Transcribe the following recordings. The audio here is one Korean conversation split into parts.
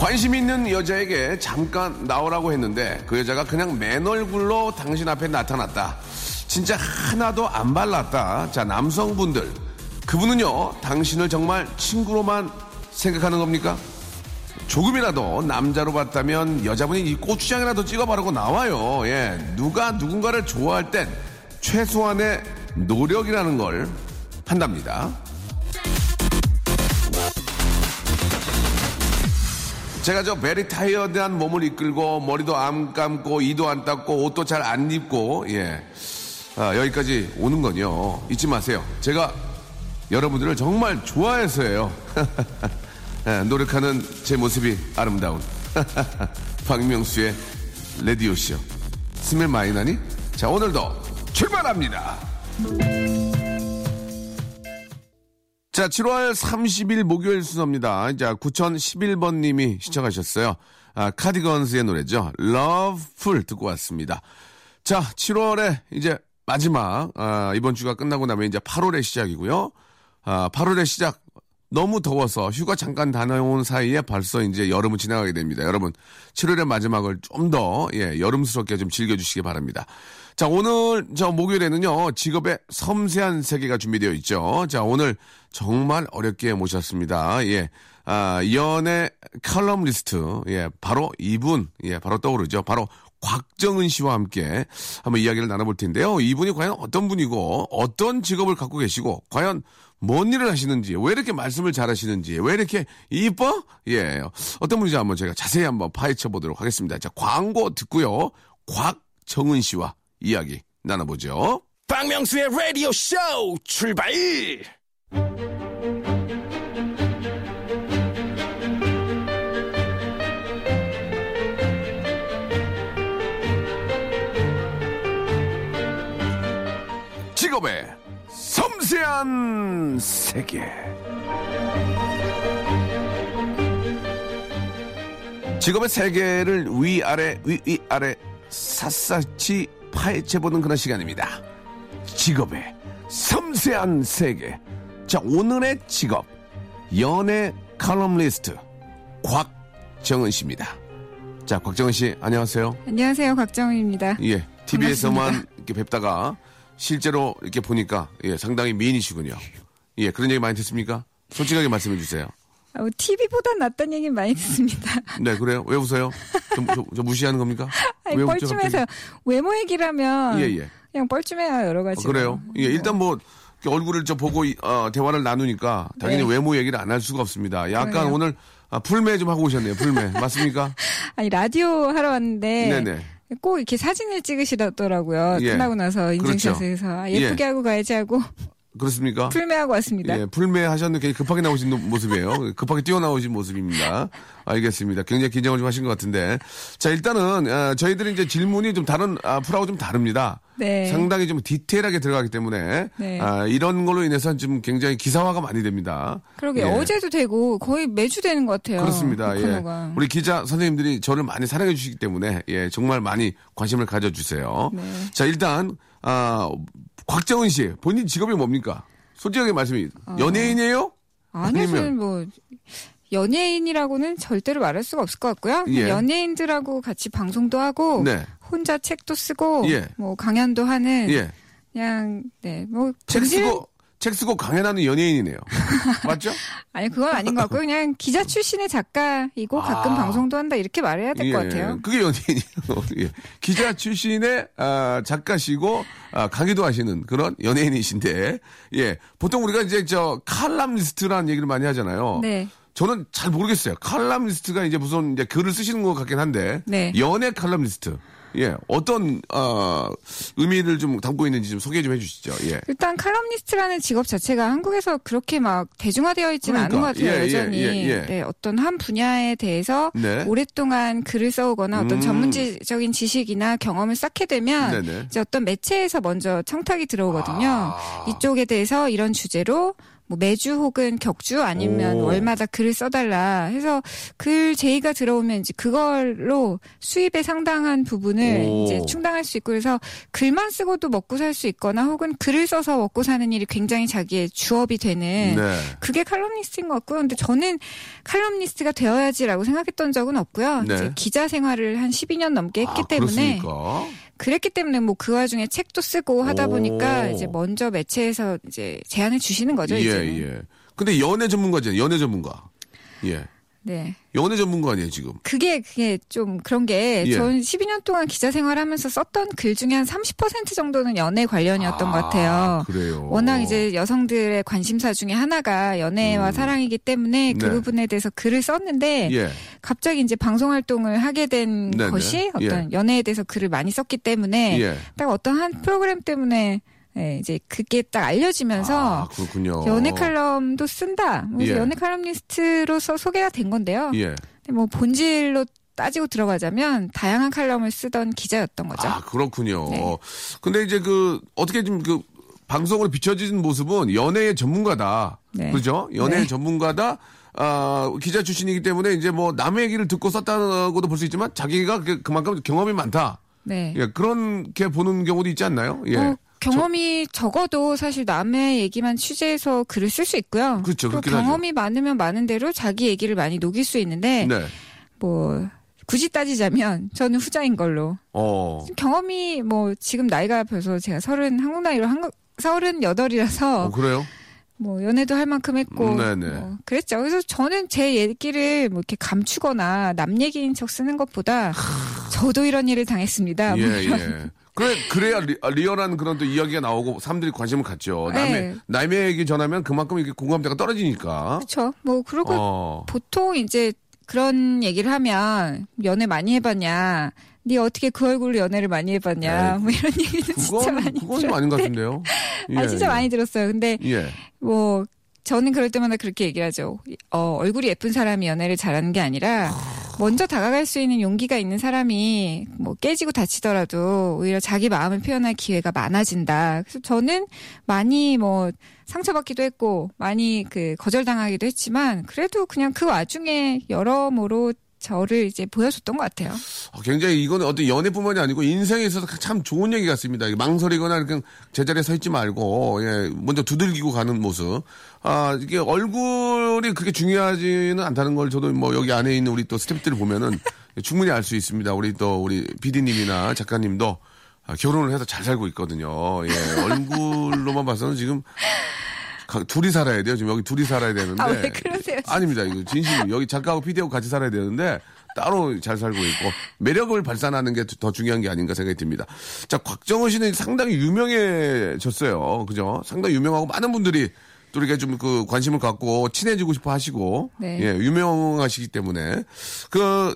관심 있는 여자에게 잠깐 나오라고 했는데 그 여자가 그냥 맨 얼굴로 당신 앞에 나타났다 진짜 하나도 안 발랐다 자 남성분들 그분은요 당신을 정말 친구로만 생각하는 겁니까? 조금이라도 남자로 봤다면 여자분이 이 고추장이라도 찍어 바르고 나와요. 예. 누가 누군가를 좋아할 땐 최소한의 노력이라는 걸 한답니다. 제가 저 베리 타이어드한 몸을 이끌고 머리도 안 감고 이도 안 닦고 옷도 잘 안 입고 예. 아, 여기까지 오는 건요. 잊지 마세요. 제가 여러분들을 정말 좋아해서예요. 예, 노력하는 제 모습이 아름다운 박명수의 레디오쇼 스멜 많이 나니? 자 오늘도 출발합니다 자 7월 30일 목요일 순서입니다. 자 9011번 님이 시청하셨어요. 아, 카디건스의 노래죠. Loveful 듣고 왔습니다. 자 7월에 이제 마지막 아, 이번 주가 끝나고 나면 이제 8월의 시작이고요. 아, 8월의 시작 너무 더워서 휴가 잠깐 다녀온 사이에 벌써 이제 여름은 지나가게 됩니다. 여러분, 7월의 마지막을 좀 더, 예, 여름스럽게 좀 즐겨주시기 바랍니다. 자, 오늘, 저, 목요일에는요, 직업의 섬세한 세계가 준비되어 있죠. 자, 오늘 정말 어렵게 모셨습니다. 예, 아, 연애 칼럼리스트, 예, 바로 이분, 예, 바로 떠오르죠. 바로 곽정은 씨와 함께 한번 이야기를 나눠볼 텐데요. 이분이 과연 어떤 분이고, 어떤 직업을 갖고 계시고, 과연 뭔 일을 하시는지, 왜 이렇게 말씀을 잘 하시는지, 왜 이렇게 이뻐? 예. 어떤 분인지 한번 저희가 자세히 한번 파헤쳐 보도록 하겠습니다. 자, 광고 듣고요. 곽정은 씨와 이야기 나눠보죠. 박명수의 라디오 쇼 출발! 직업의 섬세한 세계. 직업의 세계를 위아래, 위아래, 샅샅이 파헤쳐보는 그런 시간입니다. 직업의 섬세한 세계. 자, 오늘의 직업. 연애 칼럼리스트. 곽정은 씨입니다. 자, 곽정은 씨, 안녕하세요. 안녕하세요, 곽정은입니다. 예, TV에서만. 이렇게 뵙다가 실제로 이렇게 보니까 예, 상당히 미인이시군요. 예, 그런 얘기 많이 듣습니까? 솔직하게 말씀해 주세요. 아, TV보다 낫다는 얘기 많이 듣습니다. 네, 그래요? 왜 웃어요? 저, 저- 저 무시하는 겁니까? 아니, 왜 뻘쭘해서 외모 얘기라면 예, 예. 그냥 뻘쭘해요 여러 어, 가지. 그래요? 예, 일단 뭐 얼굴을 저 보고 이- 어, 대화를 나누니까 당연히 네. 외모 얘기를 안 할 수가 없습니다. 약간 그래요. 오늘 아, 풀메 좀 하고 오셨네요. 풀메 맞습니까? 아니 라디오 하러 왔는데 네네. 꼭 이렇게 사진을 찍으시더라고요. 예. 끝나고 나서 그렇죠. 해서 아, 예쁘게 예. 하고 가야지 하고 그렇습니까? 풀메하고 왔습니다. 예, 풀메 하셨는데 굉장히 급하게 나오신 노- 모습이에요. 급하게 뛰어나오신 모습입니다. 알겠습니다. 굉장히 긴장을 좀 하신 것 같은데. 자, 일단은, 어, 저희들이 이제 질문이 좀 다른, 아, 풀하고 좀 다릅니다. 네. 상당히 좀 디테일하게 들어가기 때문에, 네. 아, 이런 걸로 인해서 좀 굉장히 기사화가 많이 됩니다. 그러게 예. 어제도 되고 거의 매주 되는 것 같아요. 그렇습니다. 이 예. 우리 기자 선생님들이 저를 많이 사랑해 주시기 때문에, 예, 정말 많이 관심을 가져주세요. 네. 자, 일단, 아, 곽정은 씨, 본인 직업이 뭡니까? 솔직하게 말씀해, 연예인이에요? 아니, 아니면- 저는 뭐 연예인이라고는 절대로 말할 수가 없을 것 같고요. 예. 연예인들하고 같이 방송도 하고 네. 혼자 책도 쓰고 예. 뭐 강연도 하는 예. 그냥 네 뭐 책 쓰고 책 쓰고 강연하는 연예인이네요. 맞죠? 아니 그건 아닌 것 같고 그냥 기자 출신의 작가이고 가끔 아. 방송도 한다 이렇게 말해야 될것 예, 같아요. 그게 연예인이에요. 예. 기자 출신의 아, 작가시고 아, 강의도 하시는 그런 연예인이신데 예 보통 우리가 이제 저 칼럼니스트라는 얘기를 많이 하잖아요. 네. 저는 잘 모르겠어요. 칼럼니스트가 이제 무슨 이제 글을 쓰시는 것 같긴 한데 네. 연애 칼럼니스트 예, 어떤 어, 의미를 좀 담고 있는지 좀 소개 좀 해주시죠. 예. 일단 칼럼니스트라는 직업 자체가 한국에서 그렇게 막 대중화되어 있지는 그러니까. 않은 것 같아요. 예, 예, 여전히 예, 예. 네, 어떤 한 분야에 대해서 네. 오랫동안 글을 써오거나 어떤 음. 전문적인 지식이나 경험을 쌓게 되면 네네. 이제 어떤 매체에서 먼저 청탁이 들어오거든요. 아. 이쪽에 대해서 이런 주제로 뭐 매주 혹은 격주 아니면 오. 월마다 글을 써달라 해서 글 제의가 들어오면 이제 그걸로 수입의 상당한 부분을 오. 이제 충당할 수 있고 그래서 글만 쓰고도 먹고 살 수 있거나 혹은 글을 써서 먹고 사는 일이 굉장히 자기의 주업이 되는 네. 그게 칼럼니스트인 것 같고요. 근데 저는 칼럼니스트가 되어야지라고 생각했던 적은 없고요. 네. 이제 기자 생활을 한 12년 넘게 했기 아, 때문에 그렇습니까? 그랬기 때문에 뭐 그 와중에 책도 쓰고 하다 오. 보니까 이제 먼저 매체에서 이제 제안을 주시는 거죠. 예, 이제. 예. 근데 연애 전문가잖아요. 연애 전문가. 예. 네. 연애 전문가 아니에요, 지금. 그게 그게 좀 그런 게 예. 전 12년 동안 기자 생활하면서 썼던 글 중에 한 30% 정도는 연애 관련이었던 것 같아요. 그래요. 워낙 이제 여성들의 관심사 중에 하나가 연애와 사랑이기 때문에 그 네. 부분에 대해서 글을 썼는데 예. 갑자기 이제 방송 활동을 하게 된 네네. 것이 예. 어떤 연애에 대해서 글을 많이 썼기 때문에 예. 딱 어떤 한 프로그램 때문에 예, 이제 그게 딱 알려지면서 아, 그렇군요. 연애 칼럼도 쓴다. 그래서 예. 연애 칼럼니스트로서 소개가 된 건데요. 예. 근데 뭐 본질로 따지고 들어가자면 다양한 칼럼을 쓰던 기자였던 거죠. 아, 그렇군요. 네. 근데 이제 그, 어떻게 좀 그, 방송으로 비춰지는 모습은 연애의 전문가다. 네. 그죠? 연애의 네. 전문가다. 아, 기자 출신이기 때문에 이제 뭐 남의 얘기를 듣고 썼다고도 볼 수 있지만 자기가 그, 그만큼 경험이 많다. 네. 예, 그렇게 보는 경우도 있지 않나요? 예. 뭐 경험이 적어도 사실 남의 얘기만 취재해서 글을 쓸 수 있고요. 그렇죠. 또 그렇긴 하죠. 경험이 많으면 많은 대로 자기 얘기를 많이 녹일 수 있는데 네. 뭐 굳이 따지자면 저는 후자인 걸로. 어. 경험이 뭐 지금 나이가 벌써 제가 서른 한국 나이로 한국 서른 여덟이라서 어, 그래요? 뭐 연애도 할 만큼 했고 음, 네네. 뭐 그랬죠. 그래서 저는 제 얘기를 뭐 이렇게 감추거나 남 얘기인 척 쓰는 것보다 저도 이런 일을 당했습니다. 예, 뭐 이런. 예. 그래, 그래야 리, 얼한 그런 또 이야기가 나오고 사람들이 관심을 갖죠. 남의, 네. 남의 얘기 전하면 그만큼 이렇게 공감대가 떨어지니까. 그렇죠. 뭐 그리고 어. 보통 이제 그런 얘기를 하면 연애 많이 해봤냐. 네 어떻게 그 얼굴로 연애를 많이 해봤냐. 에이, 뭐 이런 진짜 그건, 많이 그건 좀 아닌 것 같은데요. 예, 아 진짜 예. 많이 들었어요. 근데 예. 뭐 저는 그럴 때마다 그렇게 얘기를 하죠. 어, 얼굴이 예쁜 사람이 연애를 잘하는 게 아니라 먼저 다가갈 수 있는 용기가 있는 사람이 뭐 깨지고 다치더라도 오히려 자기 마음을 표현할 기회가 많아진다. 그래서 저는 많이 뭐 상처받기도 했고 많이 그 거절당하기도 했지만 그래도 그냥 그 와중에 여러모로 저를 이제 보여줬던 것 같아요. 어, 굉장히 이거는 어떤 연애뿐만이 아니고 인생에 있어서 참 좋은 얘기 같습니다. 망설이거나 그냥 제자리에 서 있지 말고, 예, 먼저 두들기고 가는 모습. 아, 이게 얼굴이 그렇게 중요하지는 않다는 걸 저도 뭐 여기 안에 있는 우리 또 스태프들을 보면은 충분히 알 수 있습니다. 우리 또 우리 PD님이나 작가님도 아, 결혼을 해서 잘 살고 있거든요. 예, 얼굴로만 봐서는 지금 가- 둘이 살아야 돼요. 지금 여기 둘이 살아야 되는데. 아, 왜 그러세요, 진짜? 아닙니다. 이거 진심 여기 작가하고 PD하고 같이 살아야 되는데 따로 잘 살고 있고 매력을 발산하는 게 더 중요한 게 아닌가 생각이 듭니다. 자, 곽정은 씨는 상당히 유명해졌어요. 그죠? 상당히 유명하고 많은 분들이 또 이렇게 좀 그 관심을 갖고 친해지고 싶어 하시고 네. 예, 유명하시기 때문에 그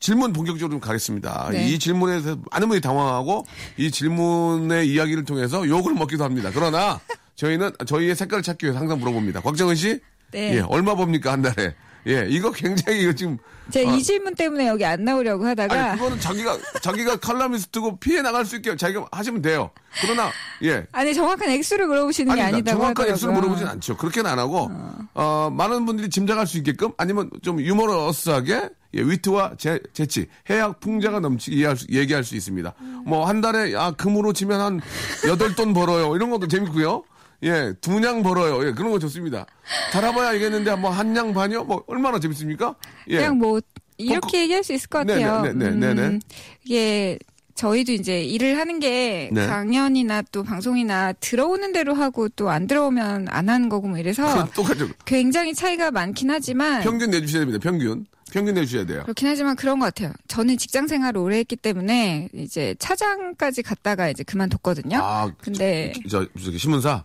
질문 본격적으로 좀 가겠습니다. 네. 이 질문에서 많은 분들이 당황하고 이 질문의 이야기를 통해서 욕을 먹기도 합니다. 그러나 저희는 저희의 색깔을 찾기 위해서 항상 물어봅니다. 곽정은 씨? 네. 예, 얼마 법니까 한 달에? 예, 이거 굉장히 이거 지금 제가 아, 이 질문 때문에 여기 안 나오려고 하다가 아니 그거는 자기가 자기가 칼럼니스트고 피해 나갈 수 있게 자기가 하시면 돼요. 그러나 예. 아니 정확한 액수를 물어보시는 게 아니, 그러니까 아니다고 정확한 하더라고요. 액수를 물어보진 않죠. 그렇게는 안 하고, 어. 많은 분들이 짐작할 수 있게끔 아니면 좀 유머러스하게 예, 위트와 재, 재치, 해약 풍자가 넘치게 이해할 수- 얘기할 수 있습니다. 뭐한 달에 아 금으로 치면 한 여덟 돈 벌어요. 이런 것도 재밌고요. 예, 두냥 벌어요. 예, 그런 거 좋습니다. 달아봐야 알겠는데 뭐 한냥 반요? 뭐 얼마나 재밌습니까? 예. 그냥 뭐 이렇게 얘기할 수 있을 것 같아요. 네네, 네 네. 음, 이게 저희도 이제 일을 하는 게 네. 강연이나 또 방송이나 들어오는 대로 하고 또 안 들어오면 안 하는 거고 뭐 이래서 똑같죠. 굉장히 차이가 많긴 하지만 평균 내주셔야 됩니다. 평균. 평균 내주셔야 돼요. 그렇긴 하지만 그런 것 같아요. 저는 직장 생활을 오래 했기 때문에 이제 차장까지 갔다가 이제 그만뒀거든요. 아, 근데 저, 저기 신문사?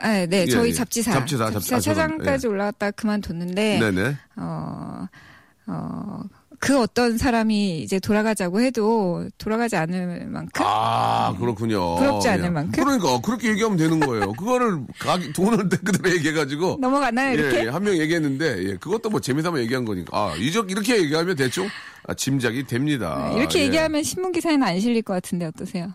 아, 네, 예, 저희 예. 잡지사, 잡지사, 잡지사. 아, 차장까지 올라갔다가 그만뒀는데 네네. 어, 어, 그 어떤 사람이 이제 돌아가자고 해도 돌아가지 않을 만큼 아, 그렇군요. 부럽지 않을 예. 만큼? 그러니까 그렇게 얘기하면 되는 거예요. 그거를 가기 돈을 그대로 얘기해가지고 넘어가나요 이렇게? 예, 한명 얘기했는데 예, 그것도 뭐 재미삼아 얘기한 거니까 아, 이적 이렇게 얘기하면 대충 아, 짐작이 됩니다. 네, 이렇게 예. 얘기하면 신문 기사에는 안 실릴 것 같은데 어떠세요?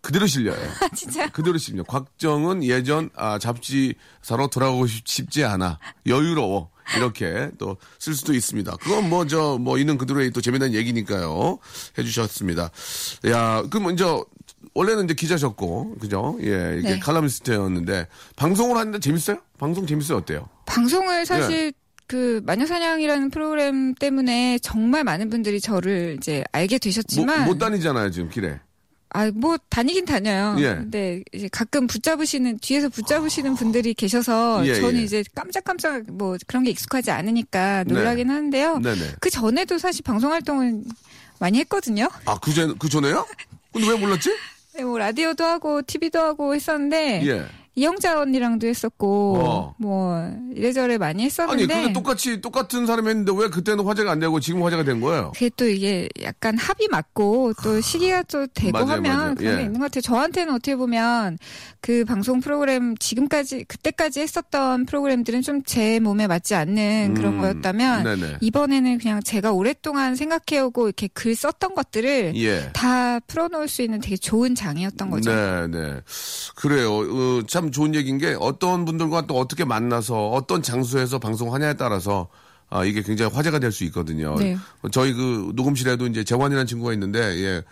그대로 실려요. 아 진짜? 그대로 실려. 곽정은 예전 아, 잡지사로 돌아가고 싶- 싶지 않아. 여유로워. 이렇게 또 쓸 수도 있습니다. 그건 뭐저뭐 있는 그대로의 또 재미난 얘기니까요. 해주셨습니다. 야, 그럼 먼저 원래는 이제 기자셨고 그죠? 예, 이게 네. 칼럼니스트였는데 방송을 하는데 재밌어요? 방송 재밌어요? 어때요? 방송을 예. 사실 그 마녀사냥이라는 프로그램 때문에 정말 많은 분들이 저를 이제 알게 못, 되셨지만 뭐, 못 다니잖아요 지금 길에. 아, 뭐, 다니긴 다녀요. 예. 근데 이제 가끔 붙잡으시는, 뒤에서 붙잡으시는 분들이 계셔서 예, 저는 예. 이제 깜짝깜짝 뭐 그런 게 익숙하지 않으니까 놀라긴 하는데요. 네네. 그 전에도 사실 방송 활동을 많이 했거든요. 아, 그 전, 그 전에요? 근데 왜 몰랐지? 네, 뭐 라디오도 하고 TV도 하고 했었는데 예. 이영자 언니랑도 했었고 어. 뭐 이래저래 많이 아니, 했었는데 근데 똑같이, 똑같은 사람이 했는데 왜 그때는 화제가 안 되고 지금 화제가 된 거예요? 그게 또 이게 약간 합이 맞고 또 시기가 또 되고 맞아요, 하면 맞아요. 그런 예. 게 있는 것 같아요. 저한테는 어떻게 보면 그 방송 프로그램 지금까지 그때까지 했었던 프로그램들은 좀 제 몸에 맞지 않는 그런 음, 거였다면 네네. 이번에는 그냥 제가 오랫동안 생각해오고 이렇게 글 썼던 것들을 예. 다 풀어놓을 수 있는 되게 좋은 장이었던 거죠. 네, 네. 그래요. 어, 참 좋은 얘기인 게 어떤 분들과 또 어떻게 만나서 어떤 장소에서 방송하냐에 따라서 아, 이게 굉장히 화제가 될 수 있거든요. 네. 저희 그 녹음실에도 이제 재환이라는 친구가 있는데, 예.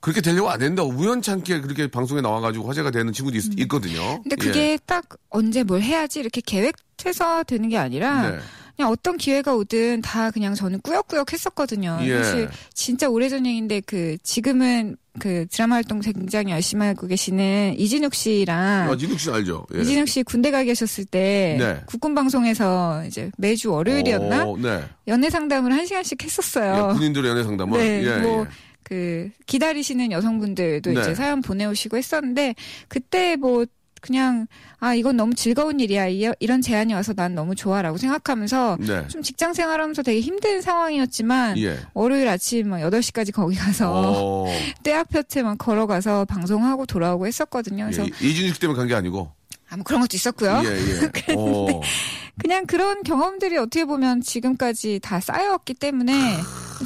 그렇게 되려고 안 했는데 우연찮게 그렇게 방송에 나와가지고 화제가 되는 친구도 있, 거든요 음. 근데 그게 딱 언제 뭘 해야지 이렇게 계획해서 되는 게 아니라 네. 그냥 어떤 기회가 오든 다 그냥 저는 꾸역꾸역 했었거든요. 예. 사실 진짜 오래전 얘기인데 그 지금은 그 드라마 활동 굉장히 열심히 하고 계시는 이진욱 씨랑 아, 진욱 씨 알죠? 예. 이진욱 씨 군대 가 계셨을 때 네. 국군 방송에서 이제 매주 월요일이었나 어, 네. 연애 상담을 한 시간씩 했었어요. 예, 군인들의 연애 상담을. 네, 예, 뭐, 예. 그 기다리시는 여성분들도 네. 이제 사연 보내오시고 했었는데 그때 뭐 그냥 아 이건 너무 즐거운 일이야 이- 이런 제안이 와서 난 너무 좋아라고 생각하면서 네. 좀 직장 생활하면서 되게 힘든 상황이었지만 예. 월요일 아침 막 8시까지 거기 가서 어, 떼앞볕에만 걸어가서 방송하고 돌아오고 했었거든요. 그래서 예, 씨 때문에 간 게 아니고. 아, 뭐 그런 것도 있었고요. 예, 예. 어, 그냥 그런 경험들이 어떻게 보면 지금까지 다 쌓여왔기 때문에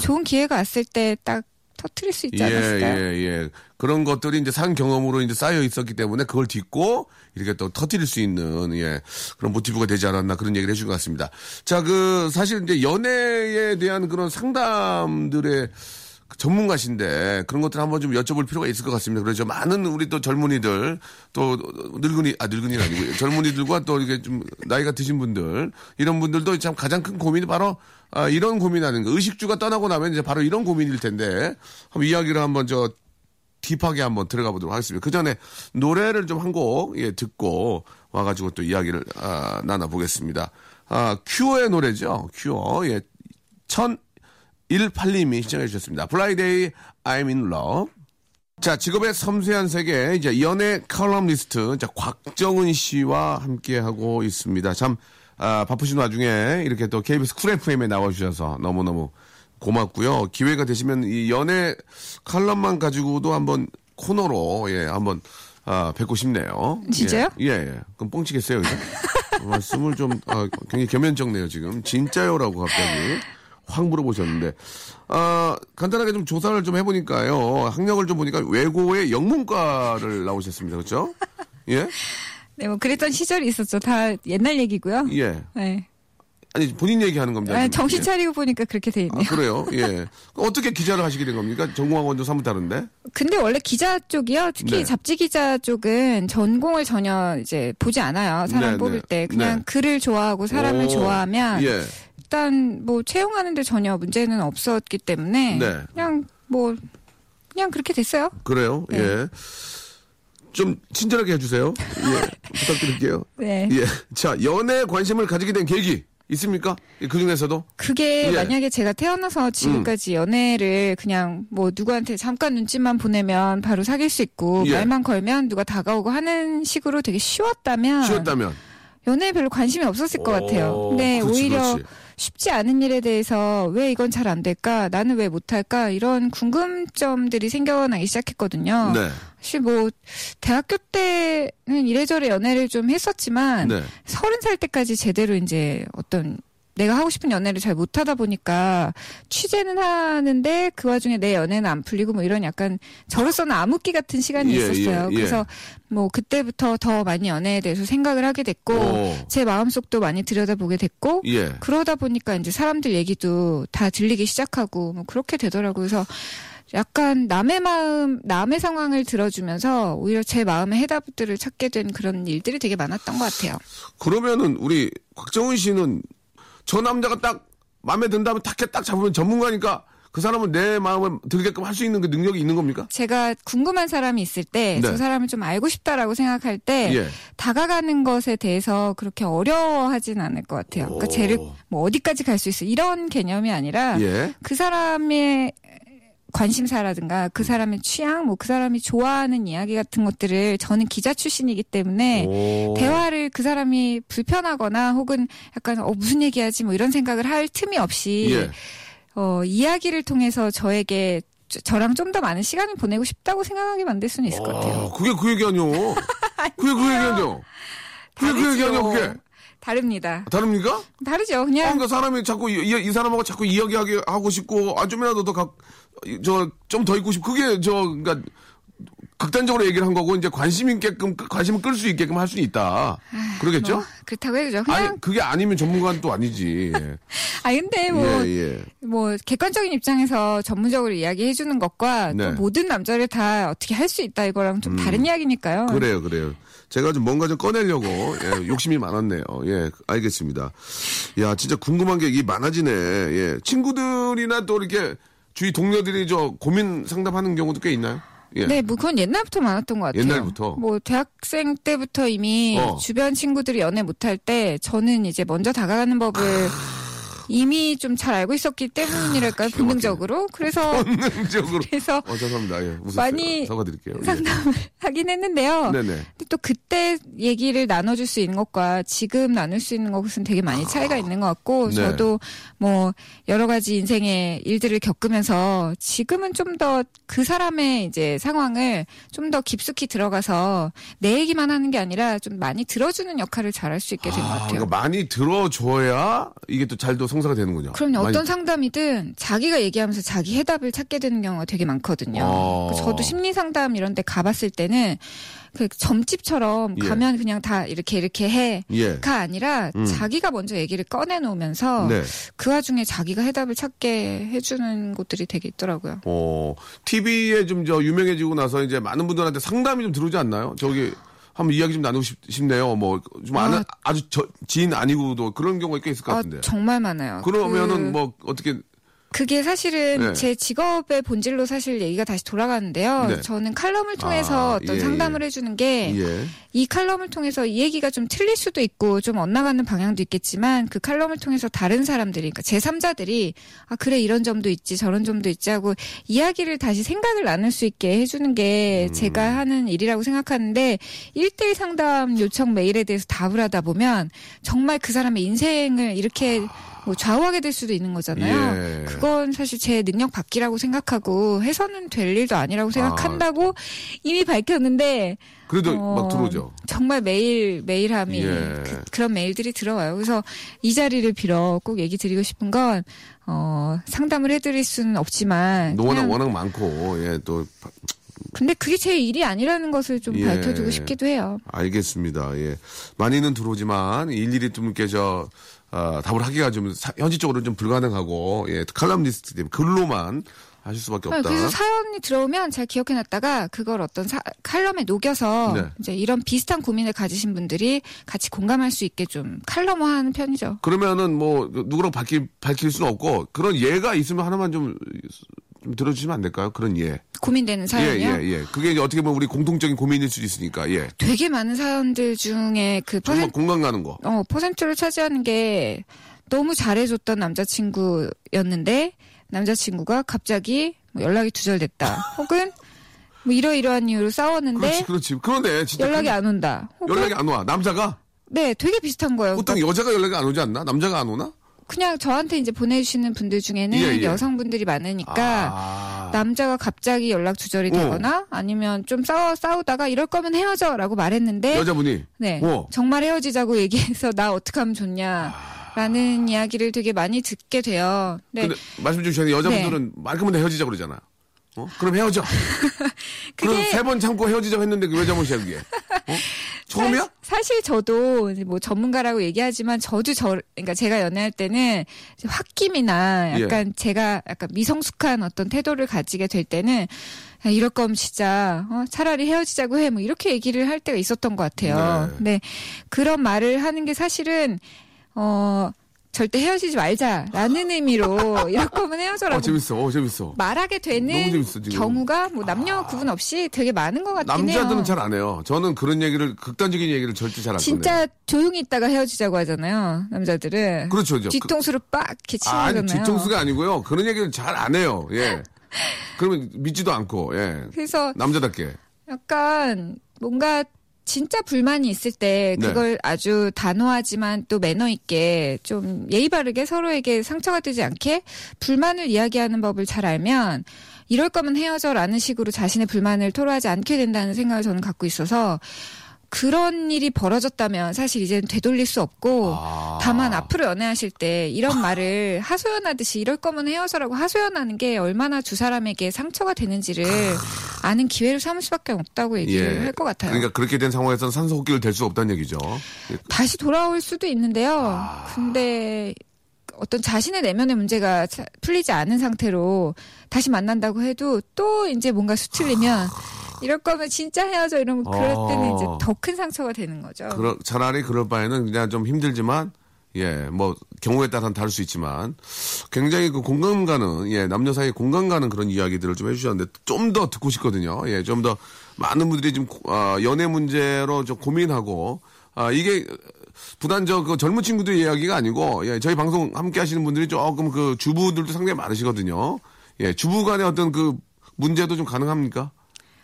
좋은 기회가 왔을 때 딱 터트릴 수 있지 예, 않았을까요? 예, 예. 그런 것들이 이제 산 경험으로 이제 쌓여 있었기 때문에 그걸 딛고 이렇게 또 터뜨릴 수 있는, 예, 그런 모티브가 되지 않았나 그런 얘기를 해준 것 같습니다. 자, 그, 사실 이제 연애에 대한 그런 상담들의 그 전문가신데 그런 것들 한번 좀 여쭤볼 필요가 있을 것 같습니다. 그래서 많은 우리 또 젊은이들 또 늙은이 아 늙은이는 아니고요. 젊은이들과 또 이게 좀 나이가 드신 분들 이런 분들도 참 가장 큰 고민이 바로 아, 이런 고민하는 거 의식주가 떠나고 나면 이제 바로 이런 고민일 텐데 한번 이야기를 한번 저 딥하게 한번 들어가 보도록 하겠습니다. 그 전에 노래를 좀 한곡 예, 듣고 와가지고 또 이야기를 아, 나눠보겠습니다. 아, 큐어의 노래죠. 큐어. 예. 1018님이 시청해 주셨습니다. Friday I'm in love. 자, 직업의 섬세한 세계, 이제 연애 칼럼니스트, 자, 곽정은 씨와 함께하고 있습니다. 참, 아, 바쁘신 와중에 이렇게 또 KBS 쿨 FM에 나와주셔서 너무너무 고맙고요. 기회가 되시면 이 연애 칼럼만 가지고도 한번 코너로, 예, 한번, 아, 뵙고 싶네요. 진짜요? 예, 예. 그럼 뻥치겠어요, 이제? 말씀을 좀, 아, 굉장히 겸연쩍네요, 지금. 진짜요라고 갑자기. 확 물어보셨는데, 아, 간단하게 좀 조사를 좀 해보니까요. 학력을 좀 보니까 외고의 영문과를 나오셨습니다. 그렇죠? 예? 네, 뭐 그랬던 시절이 있었죠. 다 옛날 얘기고요. 예. 네. 아니, 본인 얘기하는 겁니다. 아, 지금. 정신 예. 차리고 보니까 그렇게 돼 아, 있네요. 그래요? 예. 어떻게 기자를 하시게 된 겁니까? 전공학원도 사뭇 다른데? 근데 원래 기자 쪽이요. 특히 네. 잡지 기자 쪽은 전공을 전혀 이제 보지 않아요. 사람 네, 뽑을 네. 때 그냥 네. 글을 좋아하고 사람을 오, 좋아하면 예. 일단 뭐 채용하는데 전혀 문제는 없었기 때문에 네. 그냥 뭐 그냥 그렇게 됐어요. 그래요? 네. 예. 좀 친절하게 해주세요. 예. 부탁드릴게요. 네. 예. 자, 연애에 관심을 가지게 된 계기 있습니까? 그 중에서도? 그게 예. 음. 만약에 제가 태어나서 지금까지 연애를 그냥 뭐 누구한테 잠깐 눈짓만 보내면 바로 사귈 수 있고 예. 말만 걸면 누가 다가오고 하는 식으로 되게 쉬웠다면 쉬었다면? 연애에 별로 관심이 없었을 것 같아요. 오, 근데 그렇지, 오히려 그렇지. 쉽지 않은 일에 대해서 왜 이건 잘 안 될까? 나는 왜 못할까? 이런 궁금점들이 생겨나기 시작했거든요. 네. 사실 뭐 대학교 때는 이래저래 연애를 좀 했었지만 네. 서른 살 때까지 제대로 이제 어떤 내가 하고 싶은 연애를 잘 못하다 보니까 취재는 하는데 그 와중에 내 연애는 안 풀리고 뭐 이런 약간 저로서는 암흑기 같은 시간이 예, 있었어요. 예, 예. 그래서 뭐 그때부터 더 많이 연애에 대해서 생각을 하게 됐고 오. 제 마음속도 많이 들여다보게 됐고 예. 그러다 보니까 이제 사람들 얘기도 다 들리기 시작하고 뭐 그렇게 되더라고요. 그래서 약간 남의 마음, 남의 상황을 들어주면서 오히려 제 마음의 해답들을 찾게 된 그런 일들이 되게 많았던 것 같아요. 그러면은 우리 곽정은 씨는 저 남자가 딱 마음에 든다면 탁해 딱 잡으면 전문가니까 그 사람은 내 마음을 들게끔 할 수 있는 그 능력이 있는 겁니까? 제가 궁금한 사람이 있을 때저 네. 사람을 좀 알고 싶다라고 생각할 때 예. 다가가는 것에 대해서 그렇게 어려워하진 않을 것 같아요. 그러니까 오. 쟤를 뭐 어디까지 갈 수 있어 이런 개념이 아니라 예. 그 사람의 관심사라든가 그 사람의 취향, 뭐 그 사람이 좋아하는 이야기 같은 것들을 저는 기자 출신이기 때문에 오. 대화를 그 사람이 불편하거나 혹은 약간 어 무슨 얘기하지 뭐 이런 생각을 할 틈이 없이 예. 어 이야기를 통해서 저에게 저- 저랑 좀 더 많은 시간을 보내고 싶다고 생각하게 만들 수는 있을 것 같아요. 아, 그게 그 얘기 아니요. 그게 그 얘기 아니요. 그게 그 얘기 아니요, 그게. 다릅니다. 다릅니까? 다르죠. 아, 그냥 그러니까 사람이 자꾸 이, 이- 이 사람하고 자꾸 이야기하게 하고 싶고 아 좀이라도 더각저좀 더 있고 싶고 그게 저 그러니까 극단적으로 얘기를 한 거고 이제 관심 있게끔 관심을 끌 수 있게끔 할 수는 있다. 그러겠죠? 뭐 그렇다고 해야죠. 그냥 아니 그게 아니면 전문가는 또 아니지. 예. 아 근데 뭐 예, 예. 뭐 객관적인 입장에서 전문적으로 이야기해 주는 것과 네. 음. 또 모든 남자를 다 어떻게 할 수 있다 이거랑 좀 다른 이야기니까요. 그래요, 그래요. 제가 좀 뭔가 좀 꺼내려고 예, 욕심이 많았네요. 예, 알겠습니다. 야, 진짜 궁금한 게 이게 많아지네. 예, 친구들이나 또 이렇게 주위 동료들이 저 고민 상담하는 경우도 꽤 있나요? 예. 네, 뭐 그건 옛날부터 많았던 것 같아요. 옛날부터? 뭐 대학생 때부터 이미 어. 주변 친구들이 연애 못할 때 저는 이제 먼저 다가가는 법을 이미 좀 잘 알고 있었기 때문이랄까요, 기가 본능적으로. 그래서 본능적으로. 그래서 어, 죄송합니다. 예. 많이 사과드릴게요. 예. 상담을 하긴 했는데요. 네네. 근데 또 그때 얘기를 나눠줄 수 있는 것과 지금 나눌 수 있는 것은 되게 많이 차이가 있는 것 같고 네. 저도 뭐 여러 가지 인생의 일들을 겪으면서 지금은 좀 더 그 사람의 이제 상황을 좀 더 깊숙이 들어가서 내 얘기만 하는 게 아니라 좀 많이 들어주는 역할을 잘할 수 있게 된것 아, 같아요. 그러니까 많이 들어줘야 이게 또 잘도 성사가 되는군요. 그럼요. 많이- 어떤 상담이든 자기가 얘기하면서 자기 해답을 찾게 되는 경우가 되게 많거든요. 어. 그래서 저도 심리 상담 이런 데 가봤을 때는 그 점집처럼 예. 가면 그냥 다 이렇게 이렇게 해. 예. 가 아니라 음. 자기가 먼저 얘기를 꺼내 놓으면서 네. 그 와중에 자기가 해답을 찾게 해주는 곳들이 되게 있더라고요. 어, TV에 좀 저 유명해지고 나서 이제 많은 분들한테 상담이 좀 들어오지 않나요? 저기 한번 이야기 좀 나누고 싶, 싶네요. 뭐 좀 아는 아. 아주 저, 지인 아니고도 그런 경우가 꽤 있을 것 아, 같은데. 정말 많아요. 그러면은 그, 뭐 어떻게 그게 사실은 네. 제 직업의 본질로 사실 얘기가 다시 돌아가는데요. 네. 저는 칼럼을 통해서 아, 어떤 예, 상담을 예. 해주는 게 예. 이 칼럼을 통해서 이 얘기가 좀 틀릴 수도 있고 좀 엇나가는 방향도 있겠지만 그 칼럼을 통해서 다른 사람들이 그러니까 제3자들이 아 그래 이런 점도 있지 저런 점도 있지 하고 이야기를 다시 생각을 나눌 수 있게 해주는 게 음. 제가 하는 일이라고 생각하는데 1대1 상담 요청 메일에 대해서 답을 하다 보면 정말 그 사람의 인생을 이렇게 뭐 좌우하게 될 수도 있는 거잖아요. 예. 그건 사실 제 능력 밖이라고 생각하고 해서는 될 일도 아니라고 생각한다고 이미 밝혔는데 그래도 어, 막 들어오죠. 정말 매일 매일함이 예. 그, 런 메일들이 들어와요. 그래서 이 자리를 빌어 꼭 얘기 드리고 싶은 건 어, 상담을 해드릴 수는 없지만 워낙 그냥 워낙 많고 예또 근데 그게 제 일이 아니라는 것을 좀 예. 밝혀두고 싶기도 해요. 알겠습니다. 예. 많이는 들어오지만 일일이 좀 이렇게 저 아, 답을 하기가 좀 사- 현실적으로 좀 불가능하고 예 칼럼니스트 때문에 글로만 하실 수밖에 아, 없다. 그래서 사연이 들어오면 잘 기억해놨다가 그걸 어떤 사- 칼럼에 녹여서 네. 이제 이런 비슷한 고민을 가지신 분들이 같이 공감할 수 있게 좀 칼럼화하는 편이죠. 그러면은 뭐 누구랑 밝힐 밝힐 수는 없고 그런 예가 있으면 하나만 좀, 좀 들어주시면 안 될까요? 그런 예. 고민되는 사연이요. 예, 예, 예. 그게 이제 어떻게 보면 우리 공통적인 고민일 수도 있으니까 예. 되게 많은 사연들 중에 그 퍼센트 공감 가는 거. 어, 퍼센트를 차지하는 게 너무 잘해줬던 남자친구였는데 남자친구가 갑자기 뭐 연락이 두절됐다. 혹은 뭐 이러이러한 이유로 싸웠는데 그렇지, 그렇지. 그런데 진짜 연락이 그- 안 온다. 혹은 연락이 안 와. 남자가 네, 되게 비슷한 거예요. 보통 여자가 연락이 안 오지 않나? 남자가 안 오나? 그냥 저한테 이제 보내주시는 분들 중에는 예, 예. 여성분들이 많으니까 아. 남자가 갑자기 연락 두절이 어. 되거나 아니면 좀 싸워 싸우다가 이럴 거면 헤어져라고 말했는데 여자분이 네 어. 정말 헤어지자고 얘기해서 나 어떻게 하면 좋냐라는 이야기를 되게 많이 듣게 돼요. 네 근데 말씀 주셨는데 여자분들은 말끔한데 헤어지자 그러잖아. 어? 그럼 헤어져. 그럼 그게- 세번 참고 헤어지자고 했는데 그왜 잘못이야 그게? 어? 처음이야? 사, 실 저도 뭐 전문가라고 얘기하지만 저도 저 그러니까 제가 연애할 때는 홧김이나 예. 약간 제가 약간 미성숙한 어떤 태도를 가지게 될 때는 야, 이럴 거면 진짜 어, 차라리 헤어지자고 해 뭐 이렇게 얘기를 할 때가 있었던 것 같아요. 네. 근데 그런 말을 하는 게 사실은 어 절대 헤어지지 말자라는 의미로 이럴 거면 헤어져라고 어 재밌어. 어 재밌어. 말하게 되는 재밌어. 경우가 뭐 남녀 구분 없이 되게 많은 것 같긴 해요. 남자들은 잘 안 해요. 저는 그런 얘기를 극단적인 얘기를 절대 잘안 꺼내요. 진짜 조용히 있다가 헤어지자고 하잖아요. 남자들은. 그렇죠. 저- 뒤통수를 빡 이렇게 치는 아니 거잖아요. 뒤통수가 아니고요. 그런 얘기를 잘 안 해요. 예. 그러면 믿지도 않고 예. 그래서 남자답게. 약간 뭔가 진짜 불만이 있을 때 네. 그걸 아주 단호하지만 또 매너 있게 좀 예의 바르게 서로에게 상처가 되지 않게 불만을 이야기하는 법을 잘 알면 이럴 거면 헤어져라는 식으로 자신의 불만을 토로하지 않게 된다는 생각을 저는 갖고 있어서 그런 일이 벌어졌다면 사실 이제는 되돌릴 수 없고 아. 다만 앞으로 연애하실 때 이런 말을 하소연하듯이 이럴 거면 헤어져라고 하소연하는 게 얼마나 두 사람에게 상처가 되는지를 아는 기회를 삼을 수밖에 없다고 얘기를 할것 같아요. 그러니까 그렇게 된 상황에서는 산소 호흡기를 댈수 없다는 얘기죠. 다시 돌아올 수도 있는데요. 아. 근데 어떤 자신의 내면의 문제가 자- 풀리지 않은 상태로 다시 만난다고 해도 또 이제 뭔가 수틀리면 이럴 거면 진짜 헤어져 이러면 그럴 때는 이제 어. 더큰 상처가 되는 거죠. 그러, 차라리 그럴 바에는 그냥 좀 힘들지만 예, 뭐 경우에 따라서는 다를 수 있지만 굉장히 그 공감 가는 예, 남녀 사이에 공감 가는 그런 이야기들을 좀 해주셨는데 좀 더 듣고 싶거든요. 예, 좀 더 많은 분들이 좀 아, 연애 문제로 좀 고민하고 아, 이게 부단 저그 젊은 친구들 이야기가 아니고 예, 저희 방송 함께 하시는 분들이 조금 그 주부들도 상당히 많으시거든요. 예, 주부 간의 어떤 그 문제도 좀 가능합니까?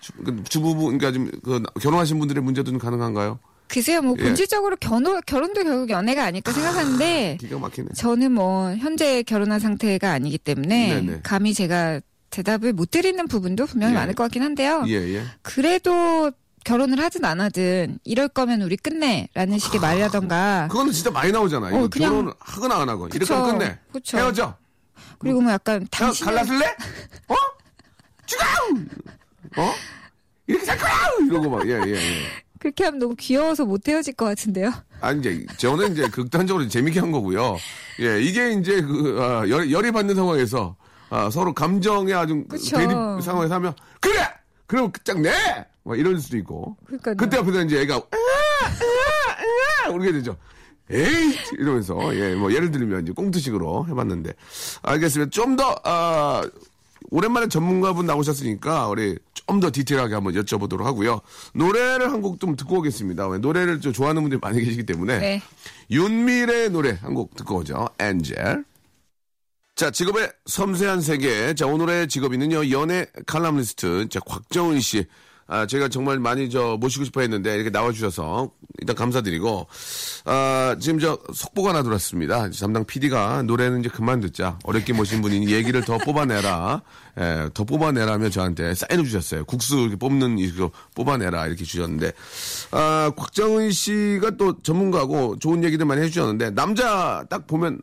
주, 그 주부부 그러니까 좀그 결혼하신 분들의 문제도 좀 가능한가요? 글쎄요, 뭐 예. 본질적으로 결혼 결혼도 결국 연애가 아닐까 생각하는데 기가 막히네. 저는 뭐 현재 결혼한 상태가 아니기 때문에 네네. 감히 제가 대답을 못 드리는 부분도 분명히 예. 많을 것 같긴 한데요. 예, 예. 그래도 결혼을 하든 안 하든 이럴 거면 우리 끝내라는 식의 말이라던가 그거는 진짜 많이 나오잖아. 이거 어, 그냥- 결혼 하거나 안 하건. 이렇게 끝내. 그쵸. 헤어져. 그리고 뭐 약간 야, 당신 갈라슬래? 어? 죽어! 어? 이렇게 살 거야! 이러고 막, 예, 예, 예. 그렇게 하면 너무 귀여워서 못 헤어질 것 같은데요. 아니, 이제, 저는 이제 극단적으로 재밌게 한 거고요. 예, 이게 이제 그, 아, 열, 열이 받는 상황에서, 아, 서로 감정에 아주 그쵸. 대립 상황에서 하면, 그래! 그럼 짝 내! 막 이럴 수도 있고. 그러니까요. 그때 앞에서 이제 애가, 으아! 으아! 으아! 울게 되죠. 에이! 이러면서, 예, 뭐, 예를 들면 이제 꽁트식으로 해봤는데. 알겠습니다. 좀 더, 아, 오랜만에 전문가분 나오셨으니까, 우리 좀 더 디테일하게 한번 여쭤보도록 하고요. 노래를 한 곡 좀 듣고 오겠습니다. 왜 노래를 좀 좋아하는 분들이 많이 계시기 때문에. 네. 윤미래의 노래 한 곡 듣고 오죠. 엔젤. 자, 직업의 섬세한 세계. 자, 오늘의 직업인은요, 연애 칼럼니스트, 자, 곽정은 씨. 아, 제가 정말 많이 저 모시고 싶어 했는데, 이렇게 나와주셔서, 일단 감사드리고, 아, 지금 저 속보가 하나 들었습니다. 담당 PD가 노래는 이제 그만 듣자. 어렵게 모신 분이 얘기를 더 뽑아내라. 예, 더 뽑아내라며 저한테 사인을 주셨어요. 국수 이렇게 뽑는 이거 뽑아내라. 이렇게 주셨는데, 아, 곽정은 씨가 또 전문가고 좋은 얘기들 많이 해주셨는데, 남자 딱 보면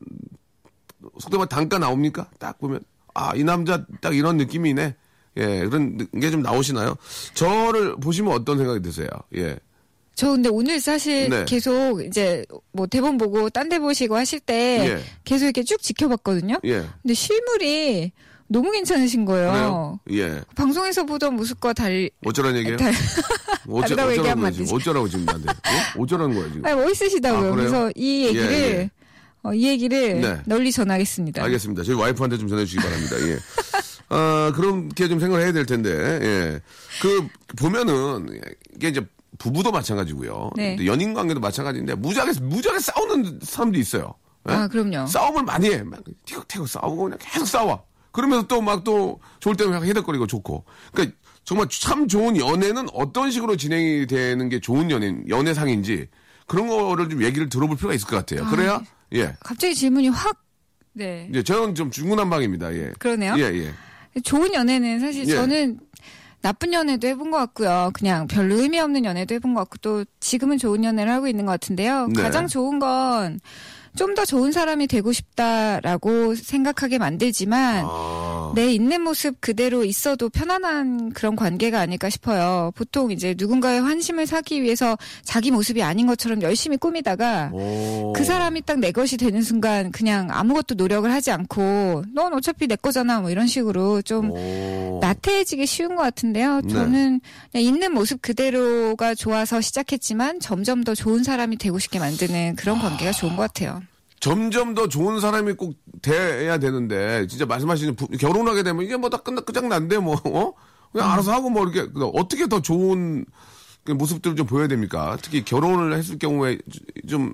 말 단가 나옵니까? 딱 보면 아 이 남자 딱 이런 느낌이네. 예 그런 게 좀 나오시나요? 저를 보시면 어떤 생각이 드세요? 예. 저 근데 오늘 사실 네. 계속 이제 뭐 대본 보고 딴 데 보시고 하실 때 예. 계속 이렇게 쭉 지켜봤거든요. 예. 근데 실물이 너무 괜찮으신 거예요. 그래요? 예. 방송에서 보던 모습과 달리 어쩌란 얘기예요? 달- 어쩌, 어쩌라는 얘기하면 안? 되지. 어쩌라고 지금 나한테? 어? 어쩌라는 거야 지금? 아니, 멋있으시다고요. 아? 그래서 이 얘기를 예, 예. 어, 이 얘기를 네. 널리 전하겠습니다. 알겠습니다. 저희 와이프한테 좀 전해주시기 바랍니다. 예. 아, 그렇게 좀 생각을 해야 될 텐데, 예. 그, 보면은, 이게 이제 부부도 마찬가지고요. 네. 또 연인 관계도 마찬가지인데, 무지하게, 무지하게 싸우는 사람도 있어요. 예? 아, 그럼요. 싸움을 많이 해. 막 티격태격 싸우고 그냥 계속 싸워. 그러면서 또 막 또 좋을 때는 막 헤덕거리고 좋고. 그러니까 정말 참 좋은 연애는 어떤 식으로 진행이 되는 게 좋은 연인, 연애상인지 그런 거를 좀 얘기를 들어볼 필요가 있을 것 같아요. 아, 그래야, 예. 갑자기 질문이 확 네. 예, 저는 좀 중구난방입니다. 예. 그러네요. 예, 예. 좋은 연애는 사실 예. 저는 나쁜 연애도 해본 것 같고요. 그냥 별로 의미 없는 연애도 해본 것 같고 또 지금은 좋은 연애를 하고 있는 것 같은데요. 네. 가장 좋은 건 좀 더 좋은 사람이 되고 싶다라고 생각하게 만들지만 아, 내 있는 모습 그대로 있어도 편안한 그런 관계가 아닐까 싶어요. 보통 이제 누군가의 환심을 사기 위해서 자기 모습이 아닌 것처럼 열심히 꾸미다가 오. 그 사람이 딱 내 것이 되는 순간 그냥 아무것도 노력을 하지 않고 넌 어차피 내 거잖아 뭐 이런 식으로 좀 오. 나태해지기 쉬운 것 같은데요. 네. 저는 그냥 있는 모습 그대로가 좋아서 시작했지만 점점 더 좋은 사람이 되고 싶게 만드는 그런 관계가 좋은 것 같아요. 점점 더 좋은 사람이 꼭 돼야 되는데 진짜 말씀하시는 부- 결혼하게 되면 이게 뭐 다 끝나 끝장 난데 뭐 어? 그냥 알아서 하고 뭐 이렇게 어떻게 더 좋은 그 모습들을 좀 보여야 됩니까? 특히 결혼을 했을 경우에 좀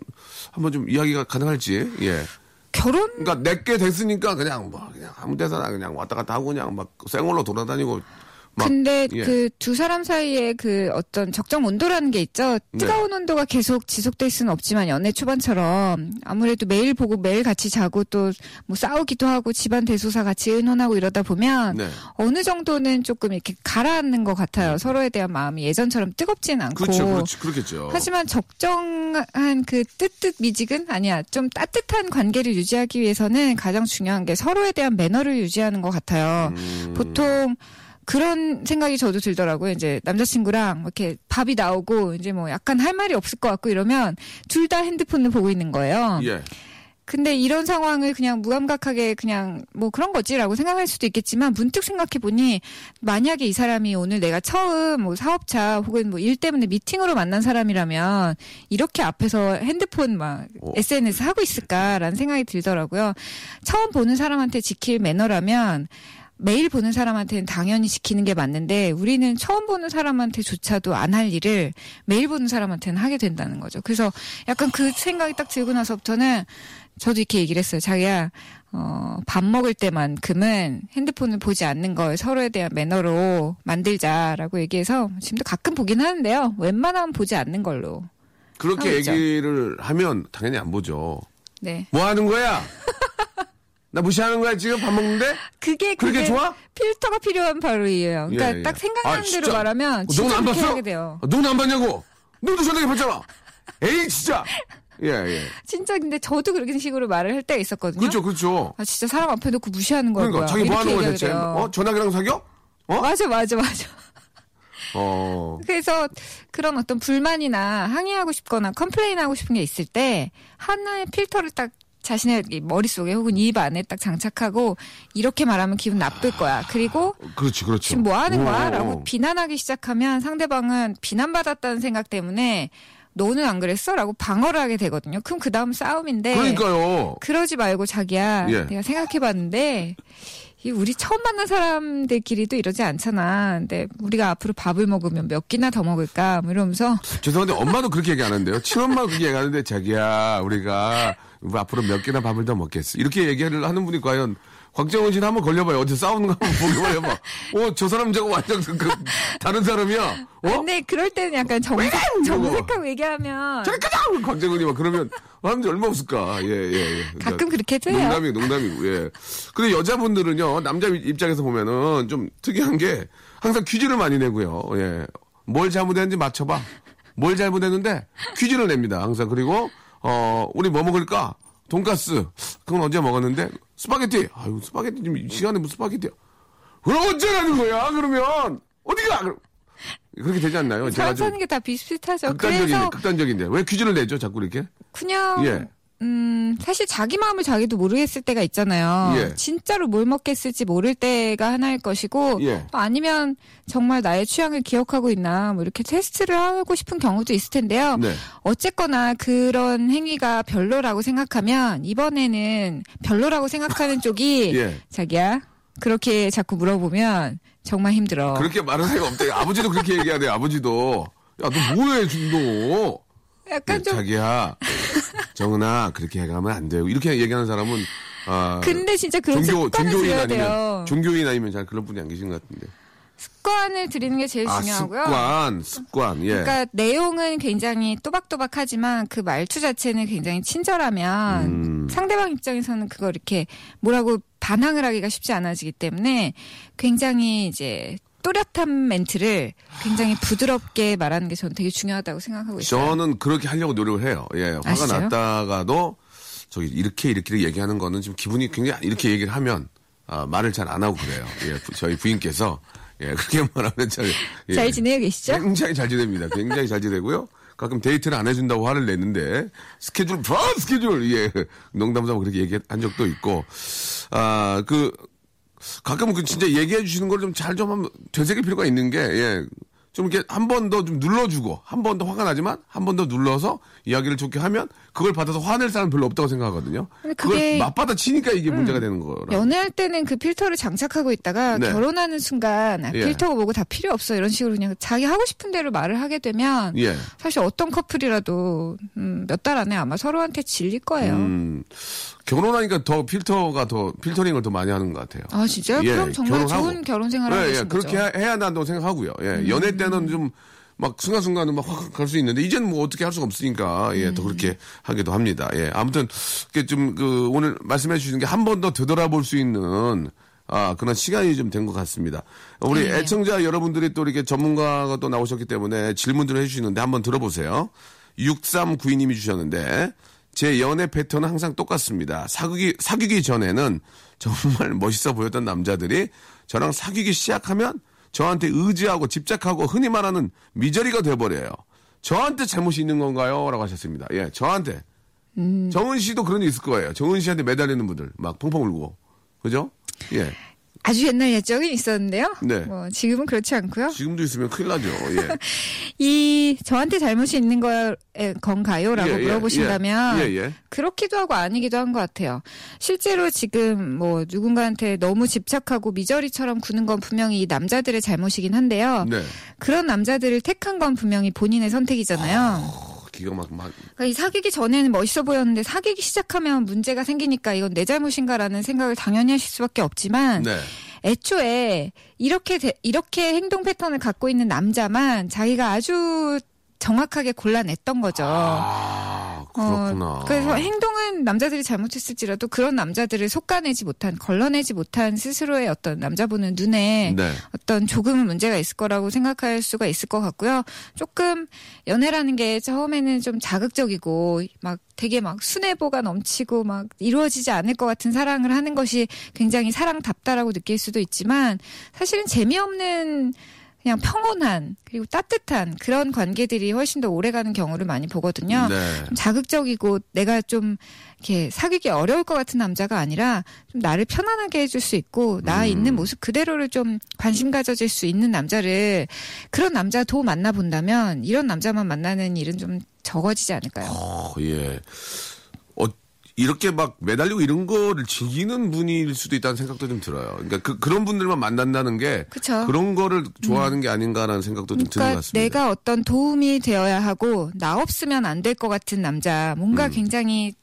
한번 좀 이야기가 가능할지 예. 결혼 그러니까 내게 됐으니까 그냥 뭐 그냥 아무 데서나 그냥 왔다 갔다 하고 그냥 막 생얼로 돌아다니고 막 근데 예. 그두 사람 사이에 그 어떤 적정 온도라는 게 있죠. 네. 뜨거운 온도가 계속 지속될 수는 없지만 연애 초반처럼 아무래도 매일 보고 매일 같이 자고 또 뭐 싸우기도 하고 집안 대소사 같이 의논하고 이러다 보면 네. 어느 정도는 조금 이렇게 가라앉는 것 같아요. 서로에 대한 마음이 예전처럼 뜨겁진 않고. 그렇죠, 그렇죠, 그렇겠죠. 하지만 적정한 그 뜨뜻 미지근 아니야 좀 따뜻한 관계를 유지하기 위해서는 가장 중요한 게 서로에 대한 매너를 유지하는 것 같아요. 음. 보통 그런 생각이 저도 들더라고요. 이제 남자친구랑 뭐 이렇게 밥이 나오고 이제 뭐 약간 할 말이 없을 것 같고 이러면 둘 다 핸드폰을 보고 있는 거예요. 예. 근데 이런 상황을 그냥 무감각하게 그냥 뭐 그런 거지라고 생각할 수도 있겠지만 문득 생각해 보니 만약에 이 사람이 오늘 내가 처음 뭐 사업차 혹은 뭐 일 때문에 미팅으로 만난 사람이라면 이렇게 앞에서 핸드폰 막 어. SNS 하고 있을까라는 생각이 들더라고요. 처음 보는 사람한테 지킬 매너라면 매일 보는 사람한테는 당연히 지키는 게 맞는데 우리는 처음 보는 사람한테조차도 안 할 일을 매일 보는 사람한테는 하게 된다는 거죠. 그래서 약간 그 생각이 딱 들고 나서부터는 저도 이렇게 얘기를 했어요. 자기야, 어, 밥 먹을 때만큼은 핸드폰을 보지 않는 걸 서로에 대한 매너로 만들자라고 얘기해서 지금도 가끔 보긴 하는데요. 웬만하면 보지 않는 걸로. 그렇게. 얘기를 하면 당연히 안 보죠. 네. 뭐 하는 거야? 나 무시하는 거야 지금 밥 먹는데? 그게 그렇게 좋아? 필터가 필요한 바로 이에요. 그러니까 예, 예. 딱 생각나는 아, 대로? 말하면 어, 진짜 안 봤어? 하게 돼요. 어, 너는 안 봤냐고? 너도 전화기 봤잖아. 에이 진짜. 예 예. 진짜 근데 저도 그런 식으로 말을 할 때가 있었거든요. 그렇죠 그렇죠. 아 진짜 사람 앞에 놓고 무시하는 거야. 그러니까. 자기 뭐 하는 거야 대체? 돼요. 어 전화기랑 사겨? 어? 맞아 맞아 맞아. 어. 그래서 그런 어떤 불만이나 항의하고 싶거나 complain하고 싶은 게 있을 때 하나의 필터를 딱 자신의 이 머릿속에 혹은 입 안에 딱 장착하고 이렇게 말하면 기분 나쁠 거야. 그리고 그렇지 그렇죠. 지금 뭐 하는 거야? 라고 어. 비난하기 시작하면 상대방은 비난받았다는 생각 때문에 너는 안 그랬어? 라고 방어를 하게 되거든요. 그럼 그 다음 싸움인데. 그러니까요. 그러지 말고 자기야. 예. 내가 생각해 봤는데 이 우리 처음 만난 사람들끼리도 이러지 않잖아. 근데 우리가 앞으로 밥을 먹으면 몇 끼나 더 먹을까? 뭐 이러면서 죄송한데 엄마도 그렇게 얘기 안 하는데요. 친엄마도 그렇게 얘기하는데 자기야 우리가 뭐 앞으로 몇 개나 밥을 더 먹겠어. 이렇게 얘기를 하는 분이 과연 곽정은 씨는 한번 걸려봐요. 어디 싸우는 거 한번 보기만 해봐. 어, 저 사람 저거 완전 그, 그 다른 사람이야. 어? 근데 그럴 때는 약간 정색, 정색하고 얘기하면 가자! 곽정은이 막 그러면 사람들이 얼마 없을까. 예, 예, 예. 가끔 그렇게 돼요. 농담이고, 농담이고, 예. 근데 여자분들은요, 남자 입장에서 보면은 좀 특이한 게 항상 퀴즈를 많이 내고요. 예. 뭘 잘못했는지 맞춰봐. 뭘 잘못했는데 퀴즈를 냅니다. 항상. 그리고, 어, 우리 뭐 먹을까? 돈가스. 그건 언제 먹었는데? 스파게티. 아유, 스파게티 지금 이 시간에 무슨 스파게티야? 그럼 언제 가는 거야? 그러면 어디가? 그럼 그렇게 되지 않나요? 사람 좀 사는 게 다 비슷비슷하죠. 극단적인데, 그래서 극단적인데. 왜 퀴즈를 내죠? 자꾸 이렇게? 그냥 예. 음, 사실 자기 마음을 자기도 모르겠을 때가 있잖아요. 예. 진짜로 뭘 먹겠을지 모를 때가 하나일 것이고, 예. 또 아니면 정말 나의 취향을 기억하고 있나, 뭐 이렇게 테스트를 하고 싶은 경우도 있을 텐데요. 네. 어쨌거나 그런 행위가 별로라고 생각하면, 이번에는 별로라고 생각하는 쪽이, 예. 자기야, 그렇게 자꾸 물어보면 정말 힘들어. 그렇게 말할 새가 없대. 아버지도 그렇게 얘기하대. 아버지도. 야, 너 뭐해, 지금 너? 약간 네, 좀 자기야, 정은아, 그렇게 해가면 안 돼요. 이렇게 얘기하는 사람은, 아. 근데 진짜 그런 종교, 습관을 종교인 아니면, 돼요. 종교인 아니면 잘 그런 분이 안 계신 것 같은데. 습관을 들이는 게 제일 아, 중요하고요. 습관, 습관, 예. 그러니까 내용은 굉장히 또박또박하지만 그 말투 자체는 굉장히 친절하면 음. 상대방 입장에서는 그걸 이렇게 뭐라고 반항을 하기가 쉽지 않아지기 때문에 굉장히 이제 또렷한 멘트를 굉장히 부드럽게 말하는 게 저는 되게 중요하다고 생각하고 있어요. 저는 그렇게 하려고 노력을 해요. 예, 화가 아, 진짜요? 났다가도 저기 이렇게 이렇게 얘기하는 거는 좀 기분이 굉장히 이렇게 얘기를 하면 아, 말을 잘 안 하고 그래요. 예, 부- 저희 부인께서 예, 그렇게 말하면 잘, 예, 잘 지내고 계시죠? 굉장히 잘 지냅니다. 굉장히 잘 지내고요. 가끔 데이트를 안 해준다고 화를 내는데 스케줄 봐 스케줄 예 농담삼아 그렇게 얘기한 적도 있고 아그 가끔은 그 진짜 얘기해 주시는 걸 좀잘좀 되새길 필요가 있는 게 예. 좀 이렇게 한 번 더 좀 눌러주고 한 번 더 화가 나지만 한 번 더 눌러서 이야기를 좋게 하면 그걸 받아서 화낼 사람 은 별로 없다고 생각하거든요. 그걸 음. 맞받아 치니까 이게 문제가 되는 거라. 연애할 때는 그 필터를 장착하고 있다가 네. 결혼하는 순간 아, 예. 필터가 뭐고 다 필요 없어 이런 식으로 그냥 자기 하고 싶은 대로 말을 하게 되면 예. 사실 어떤 커플이라도 음, 몇 달 안에 아마 서로한테 질릴 거예요. 음, 결혼하니까 더 필터가 더 필터링을 더 많이 하는 것 같아요. 아 진짜요? 예, 그럼 정말 결혼하고. 좋은 결혼 생활을 예, 예, 거죠. 음. 그렇게 해, 야 한다고 생각하고요. 예, 연애 때는 좀 막 순간순간은 막 확 갈 수 있는데 이제는 뭐 어떻게 할 수가 없으니까 예, 더 음. 그렇게 하기도 합니다. 예, 아무튼 이렇게 좀그 오늘 말씀해 주시는 게한 번 더 되돌아볼 수 있는 아, 그런 시간이 좀 된 것 같습니다. 우리 네. 애청자 여러분들이 또 이렇게 전문가가 또 나오셨기 때문에 질문들을 해주시는데 한번 들어보세요. 6392님이 주셨는데, 제 연애 패턴은 항상 똑같습니다. 사귀기, 사귀기 전에는 정말 멋있어 보였던 남자들이 저랑 사귀기 시작하면 저한테 의지하고 집착하고 흔히 말하는 미저리가 돼버려요. 저한테 잘못이 있는 건가요? 라고 하셨습니다. 예, 저한테. 음. 정은 씨도 그런 일 있을 거예요. 정은 씨한테 매달리는 분들 막 펑펑 울고. 그죠? 예. 아주 옛날 옛적은 있었는데요. 네. 뭐 지금은 그렇지 않고요. 지금도 있으면 큰일 나죠. 예. 이 저한테 잘못이 있는 거 건가요?라고 예, 예, 물어보신다면 예, 예. 그렇기도 하고 아니기도 한 것 같아요. 실제로 지금 뭐 누군가한테 너무 집착하고 미저리처럼 구는 건 분명히 이 남자들의 잘못이긴 한데요. 네. 그런 남자들을 택한 건 분명히 본인의 선택이잖아요. 어, 기가 막, 막, 그러니까 이 사귀기 전에는 멋있어 보였는데 사귀기 시작하면 문제가 생기니까 이건 내 잘못인가라는 생각을 당연히 하실 수밖에 없지만 네. 애초에 이렇게 대- 이렇게 행동 패턴을 갖고 있는 남자만 자기가 아주 정확하게 골라냈던 거죠. 아, 그렇구나. 어, 그래서 행동은 남자들이 잘못했을지라도 그런 남자들을 속아내지 못한, 걸러내지 못한 스스로의 어떤 남자분은 눈에 네. 어떤 조금은 문제가 있을 거라고 생각할 수가 있을 것 같고요. 조금 연애라는 게 처음에는 좀 자극적이고 막 되게 막 순애보가 넘치고 막 이루어지지 않을 것 같은 사랑을 하는 것이 굉장히 사랑답다라고 느낄 수도 있지만 사실은 재미없는 그냥 평온한 그리고 따뜻한 그런 관계들이 훨씬 더 오래가는 경우를 많이 보거든요. 네. 좀 자극적이고 내가 좀 이렇게 사귀기 어려울 것 같은 남자가 아니라 좀 나를 편안하게 해줄 수 있고 나 음. 있는 모습 그대로를 좀 관심 가져질 수 있는 남자를 그런 남자 도 만나 본다면 이런 남자만 만나는 일은 좀 적어지지 않을까요? 어, 예. 어, 이렇게 막 매달리고 이런 거를 즐기는 분일 수도 있다는 생각도 좀 들어요. 그러니까 그, 그런 분들만 만난다는 게 그쵸. 그런 거를 좋아하는 게 아닌가라는 생각도 좀 드는 것 그러니까 같습니다. 내가 어떤 도움이 되어야 하고 나 없으면 안 될 것 같은 남자 음. 뭔가 굉장히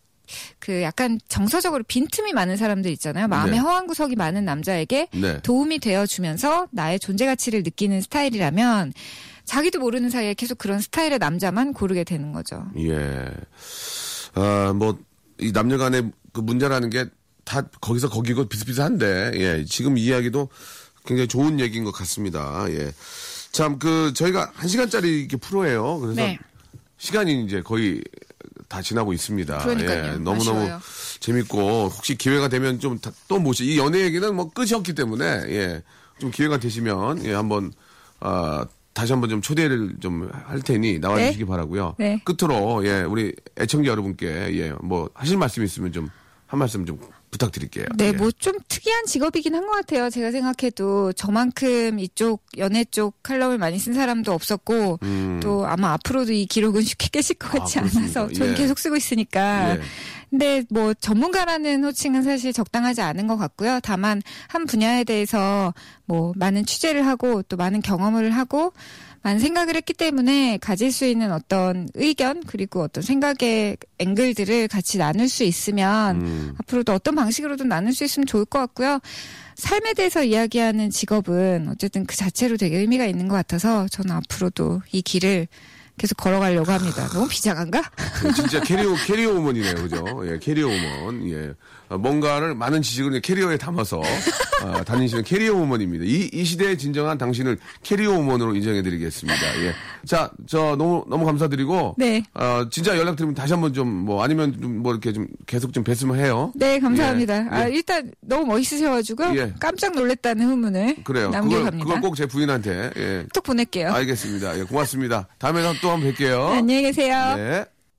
그 약간 정서적으로 빈틈이 많은 사람들 있잖아요. 마음에 네. 허황 구석이 많은 남자에게 네. 도움이 되어 주면서 나의 존재 가치를 느끼는 스타일이라면 자기도 모르는 사이에 계속 그런 스타일의 남자만 고르게 되는 거죠. 예. 아, 뭐, 이 남녀 간의 그 문제라는 게 다 거기서 거기고 비슷비슷한데, 예. 지금 이야기도 굉장히 좋은 얘기인 것 같습니다. 예. 참, 그, 저희가 한 시간짜리 이렇게 프로예요. 그래서 네. 시간이 이제 거의 다 지나고 있습니다. 그러니까요. 예. 너무너무 아쉬워요. 재밌고, 혹시 기회가 되면 좀 또 모시, 이 연애 얘기는 뭐 끝이 없기 때문에, 예. 좀 기회가 되시면, 예, 한번, 아, 다시 한번 좀 초대를 좀 할 테니 나와주시기 네. 바라고요 네. 끝으로 예 우리 애청자 여러분께 예뭐 하실 말씀 있으면 좀 한 말씀 좀 부탁드릴게요. 네, 예. 뭐좀 특이한 직업이긴 한 것 같아요. 제가 생각해도 저만큼 이쪽 연애 쪽 칼럼을 많이 쓴 사람도 없었고 또 아마 앞으로도 이 기록은 쉽게 깨질 것 같지 음. 아? 않아서 저는 예. 계속 쓰고 있으니까. 예. 근데 뭐 전문가라는 호칭은 사실 적당하지 않은 것 같고요. 다만 한 분야에 대해서 뭐 많은 취재를 하고 또 많은 경험을 하고 많은 생각을 했기 때문에 가질 수 있는 어떤 의견 그리고 어떤 생각의 앵글들을 같이 나눌 수 있으면 음. 앞으로도 어떤 방식으로든 나눌 수 있으면 좋을 것 같고요. 삶에 대해서 이야기하는 직업은 어쨌든 그 자체로 되게 의미가 있는 것 같아서 저는 앞으로도 이 길을 계속 걸어가려고 합니다. 너무 비장한가? 예, 진짜 캐리어 캐리어 우먼이네요, 그죠? 예, 캐리어 우먼. 예, 어, 뭔가를 많은 지식을 캐리어에 담아서 어, 다니시는 캐리어 우먼입니다. 이, 이 시대의 진정한 당신을 캐리어 우먼으로 인정해드리겠습니다. 예, 자, 저 너무 너무 감사드리고, 네. 어, 진짜 연락드리면 다시 한번 좀 뭐 아니면 좀 뭐 이렇게 좀 계속 좀 뵀으면 해요. 네, 감사합니다. 예, 아, 예. 일단 너무 멋있으셔가지고 예. 깜짝 놀랐다는 후문을 그래요. 남겨갑니다. 그걸 꼭 제 부인한테. 예. 톡 보낼게요. 알겠습니다. 예, 고맙습니다. 다음에 또 한번 뵐게요. 네, 안녕히 계세요. 네.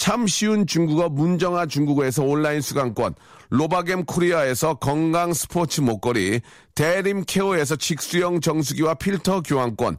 참 쉬운 중국어 문정아 중국어에서 온라인 수강권, 로바겜 코리아에서 건강 스포츠 목걸이, 대림 케어에서 직수형 정수기와 필터 교환권,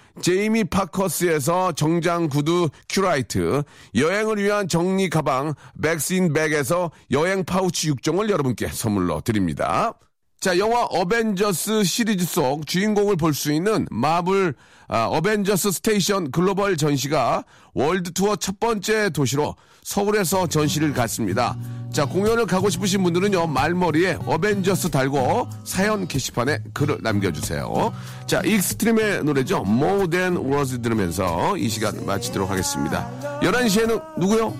제이미 파커스에서 정장 구두 큐라이트, 여행을 위한 정리 가방 백스인 백에서 여행 파우치 6종을 여러분께 선물로 드립니다. 자, 영화 어벤져스 시리즈 속 주인공을 볼 수 있는 마블 아, 어벤져스 스테이션 글로벌 전시가 world tour 첫 번째 도시로 서울에서 전시를 갖습니다. 자, 공연을 가고 싶으신 분들은요, 말머리에 어벤져스 달고 사연 게시판에 글을 남겨주세요. 자, 익스트림의 노래죠. More Than Words 들으면서 이 시간 마치도록 하겠습니다. 11시에는 누구요?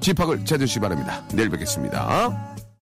집합을 찾으시기 바랍니다. 내일 뵙겠습니다.